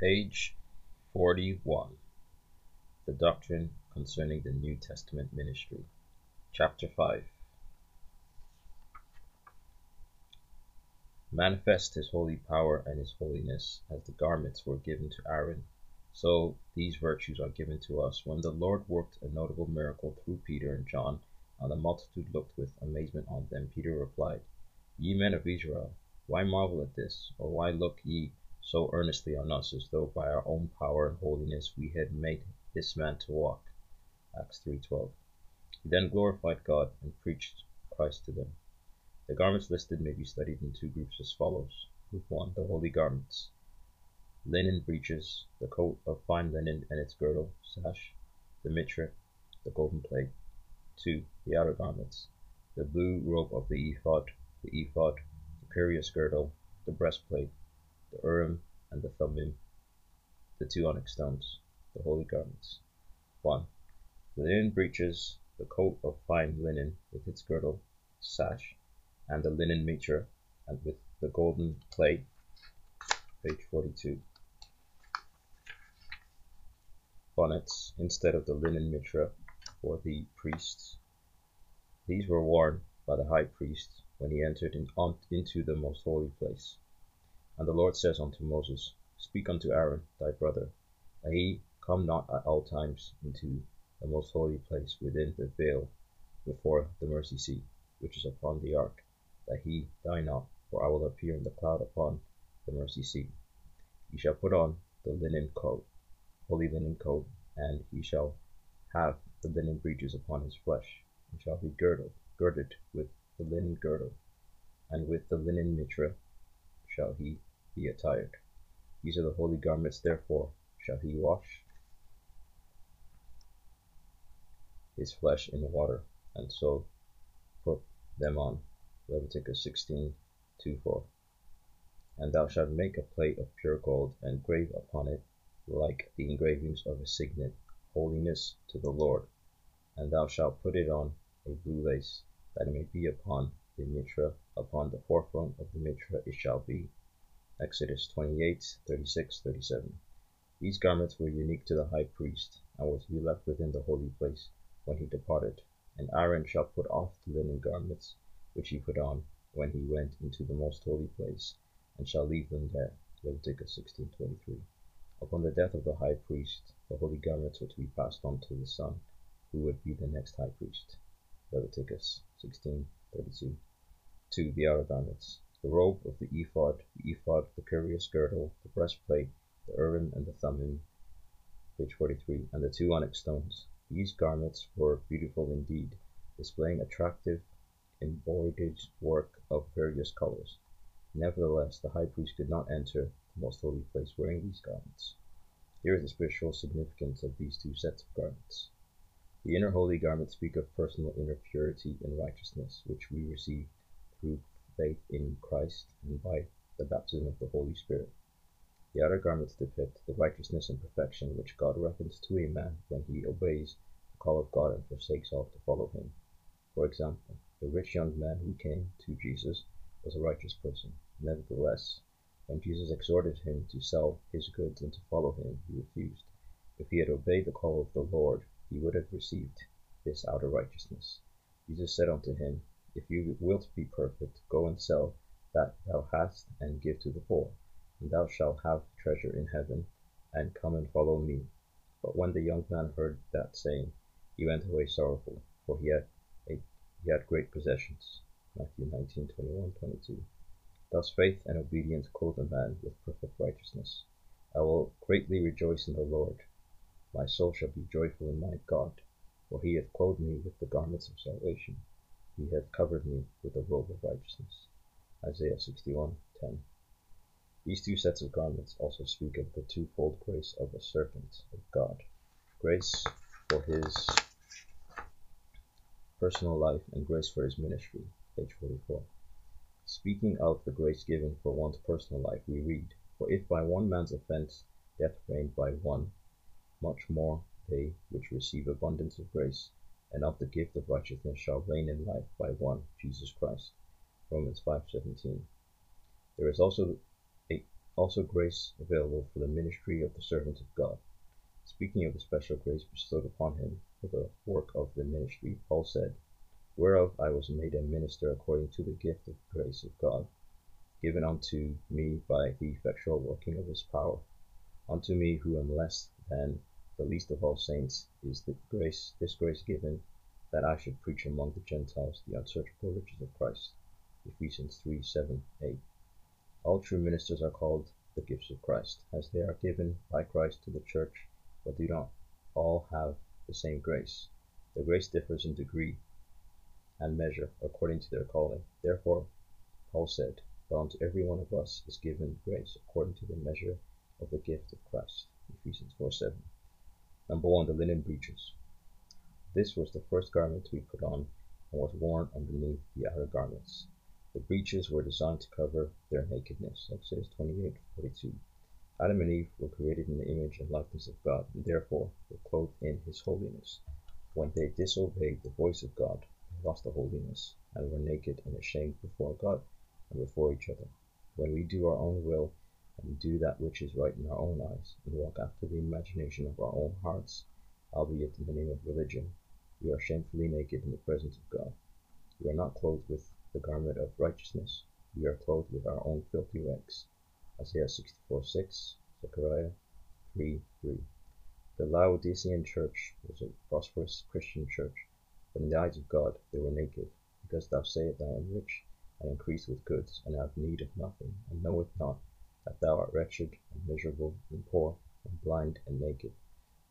Page 41 The Doctrine Concerning the New Testament Ministry, Chapter 5 Manifest his holy power and his holiness, as the garments were given to Aaron, so these virtues are given to us. When the Lord worked a notable miracle through Peter and John, and the multitude looked with amazement on them, Peter replied, Ye men of Israel, why marvel at this, or why look ye so earnestly on us, as though by our own power and holiness we had made this man to walk? Acts 3.12 He then glorified God and preached Christ to them. The garments listed may be studied in two groups as follows. Group 1. The holy garments. Linen breeches, the coat of fine linen and its girdle, sash, the mitre, the golden plate. 2. The outer garments. The blue robe of the ephod, the ephod, the curious girdle, the breastplate, the urim and the thummim, the two onyx stones, the holy garments. 1. The linen breeches, the coat of fine linen with its girdle, sash, and the linen mitre, and with the golden plate. Page 42. Bonnets instead of the linen mitre for the priests. These were worn by the high priest when he entered in, on, into the most holy place. And the Lord says unto Moses, Speak unto Aaron thy brother, that he come not at all times into the most holy place within the veil before the mercy seat, which is upon the ark that he die not, for I will appear in the cloud upon the mercy seat. He shall put on the linen coat, holy linen coat, and he shall have the linen breeches upon his flesh, and shall be girded, girded with the linen girdle, and with the linen mitre shall he be attired. These are the holy garments, therefore shall he wash his flesh in water, and so put them on. Leviticus 16 2 4. And thou shalt make a plate of pure gold, and grave upon it, like the engravings of a signet, holiness to the Lord. And thou shalt put it on a blue lace, that it may be upon the mitre, upon the forefront of the mitre it shall be. Exodus 28 36 37. These garments were unique to the high priest, and were to be left within the holy place when he departed. And Aaron shall put off the linen garments which he put on when he went into the most holy place, and shall leave them there. Leviticus 16:23. Upon the death of the high priest, the holy garments were to be passed on to the son, who would be the next high priest. Leviticus 16:32. 2. The outer garments. The robe of the ephod, the ephod, the curious girdle, the breastplate, the urim and the thummim. Page 43. And the two onyx stones. These garments were beautiful indeed, displaying attractive embroidered work of various colors. Nevertheless, the high priest could not enter the most holy place wearing these garments. Here is the spiritual significance of these two sets of garments. The inner holy garments speak of personal inner purity and righteousness, which we receive through faith in Christ and by the baptism of the Holy Spirit. The outer garments depict the righteousness and perfection which God reckons to a man when he obeys the call of God and forsakes all to follow him. For example, the rich young man who came to Jesus was a righteous person. Nevertheless, when Jesus exhorted him to sell his goods and to follow him, he refused. If he had obeyed the call of the Lord, he would have received this outer righteousness. Jesus said unto him, If you wilt be perfect, go and sell that thou hast, and give to the poor, and thou shalt have treasure in heaven, and come and follow me. But when the young man heard that saying, he went away sorrowful, for he had great possessions. Matthew 19, 21, 22. Thus faith and obedience clothe a man with perfect righteousness. I will greatly rejoice in the Lord. My soul shall be joyful in my God, for he hath clothed me with the garments of salvation. He hath covered me with a robe of righteousness. Isaiah 61, 10. These two sets of garments also speak of the twofold grace of a servant of God. Grace for his personal life and grace for his ministry. Page 44. Speaking of the grace given for one's personal life, we read, For if by one man's offense death reigned by one, much more they which receive abundance of grace and of the gift of righteousness shall reign in life by one, Jesus Christ. Romans 5:17. There is also a, also grace available for the ministry of the servants of God. Speaking of the special grace bestowed upon him for the work of the ministry, Paul said, Whereof I was made a minister according to the gift of grace of God, given unto me by the effectual working of his power. Unto me who am less than the least of all saints is the grace this grace given that I should preach among the Gentiles the unsearchable riches of Christ. Ephesians 3 7 8. All true ministers are called the gifts of Christ, as they are given by Christ to the church, but do not all have the same grace. The grace differs in degree and measure according to their calling. Therefore, Paul said, But unto every one of us is given grace according to the measure of the gift of Christ. Ephesians 4 7. Number one, the linen breeches. This was the first garment to be put on and was worn underneath the outer garments. The breeches were designed to cover their nakedness. Exodus 28:42. Adam and Eve were created in the image and likeness of God, and therefore were clothed in His holiness. When they disobeyed the voice of God, they lost the holiness, and were naked and ashamed before God and before each other. When we do our own will and do that which is right in our own eyes, and walk after the imagination of our own hearts, albeit in the name of religion, we are shamefully naked in the presence of God. We are not clothed with the garment of righteousness, we are clothed with our own filthy rags. Isaiah 64 6, Zechariah 3 3. The Laodicean church was a prosperous Christian church, but in the eyes of God they were naked, because thou sayest I am rich, and increase with goods, and have need of nothing, and knoweth not that thou art wretched, and miserable, and poor, and blind, and naked.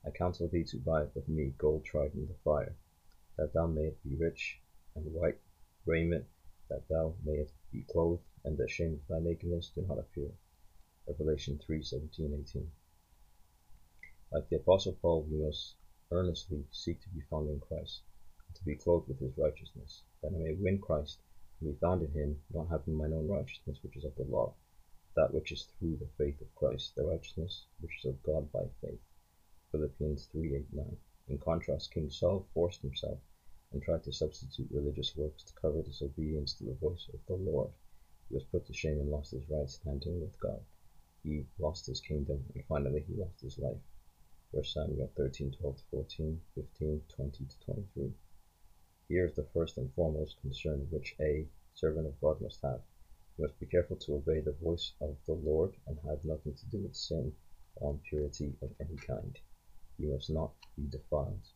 I counsel thee to buy of me gold tried in the fire, that thou mayest be rich, and white raiment, that thou mayest be clothed, and the shame of thy nakedness do not appear. Revelation 3 17 18. Like the Apostle Paul, we must earnestly seek to be found in Christ, and to be clothed with his righteousness, that I may win Christ and be found in him, not having mine own righteousness which is of the law, that which is through the faith of Christ, the righteousness which is of God by faith. Philippians 3 8 9. In contrast, King Saul forced himself and tried to substitute religious works to cover disobedience to the voice of the Lord. He was put to shame and lost his right standing with God. He lost his kingdom, and finally he lost his life. 1 Samuel 13 12 14, 15 20 23. Here is the first and foremost concern which a servant of God must have. He must be careful to obey the voice of the Lord and have nothing to do with sin or impurity of any kind. He must not be defiled.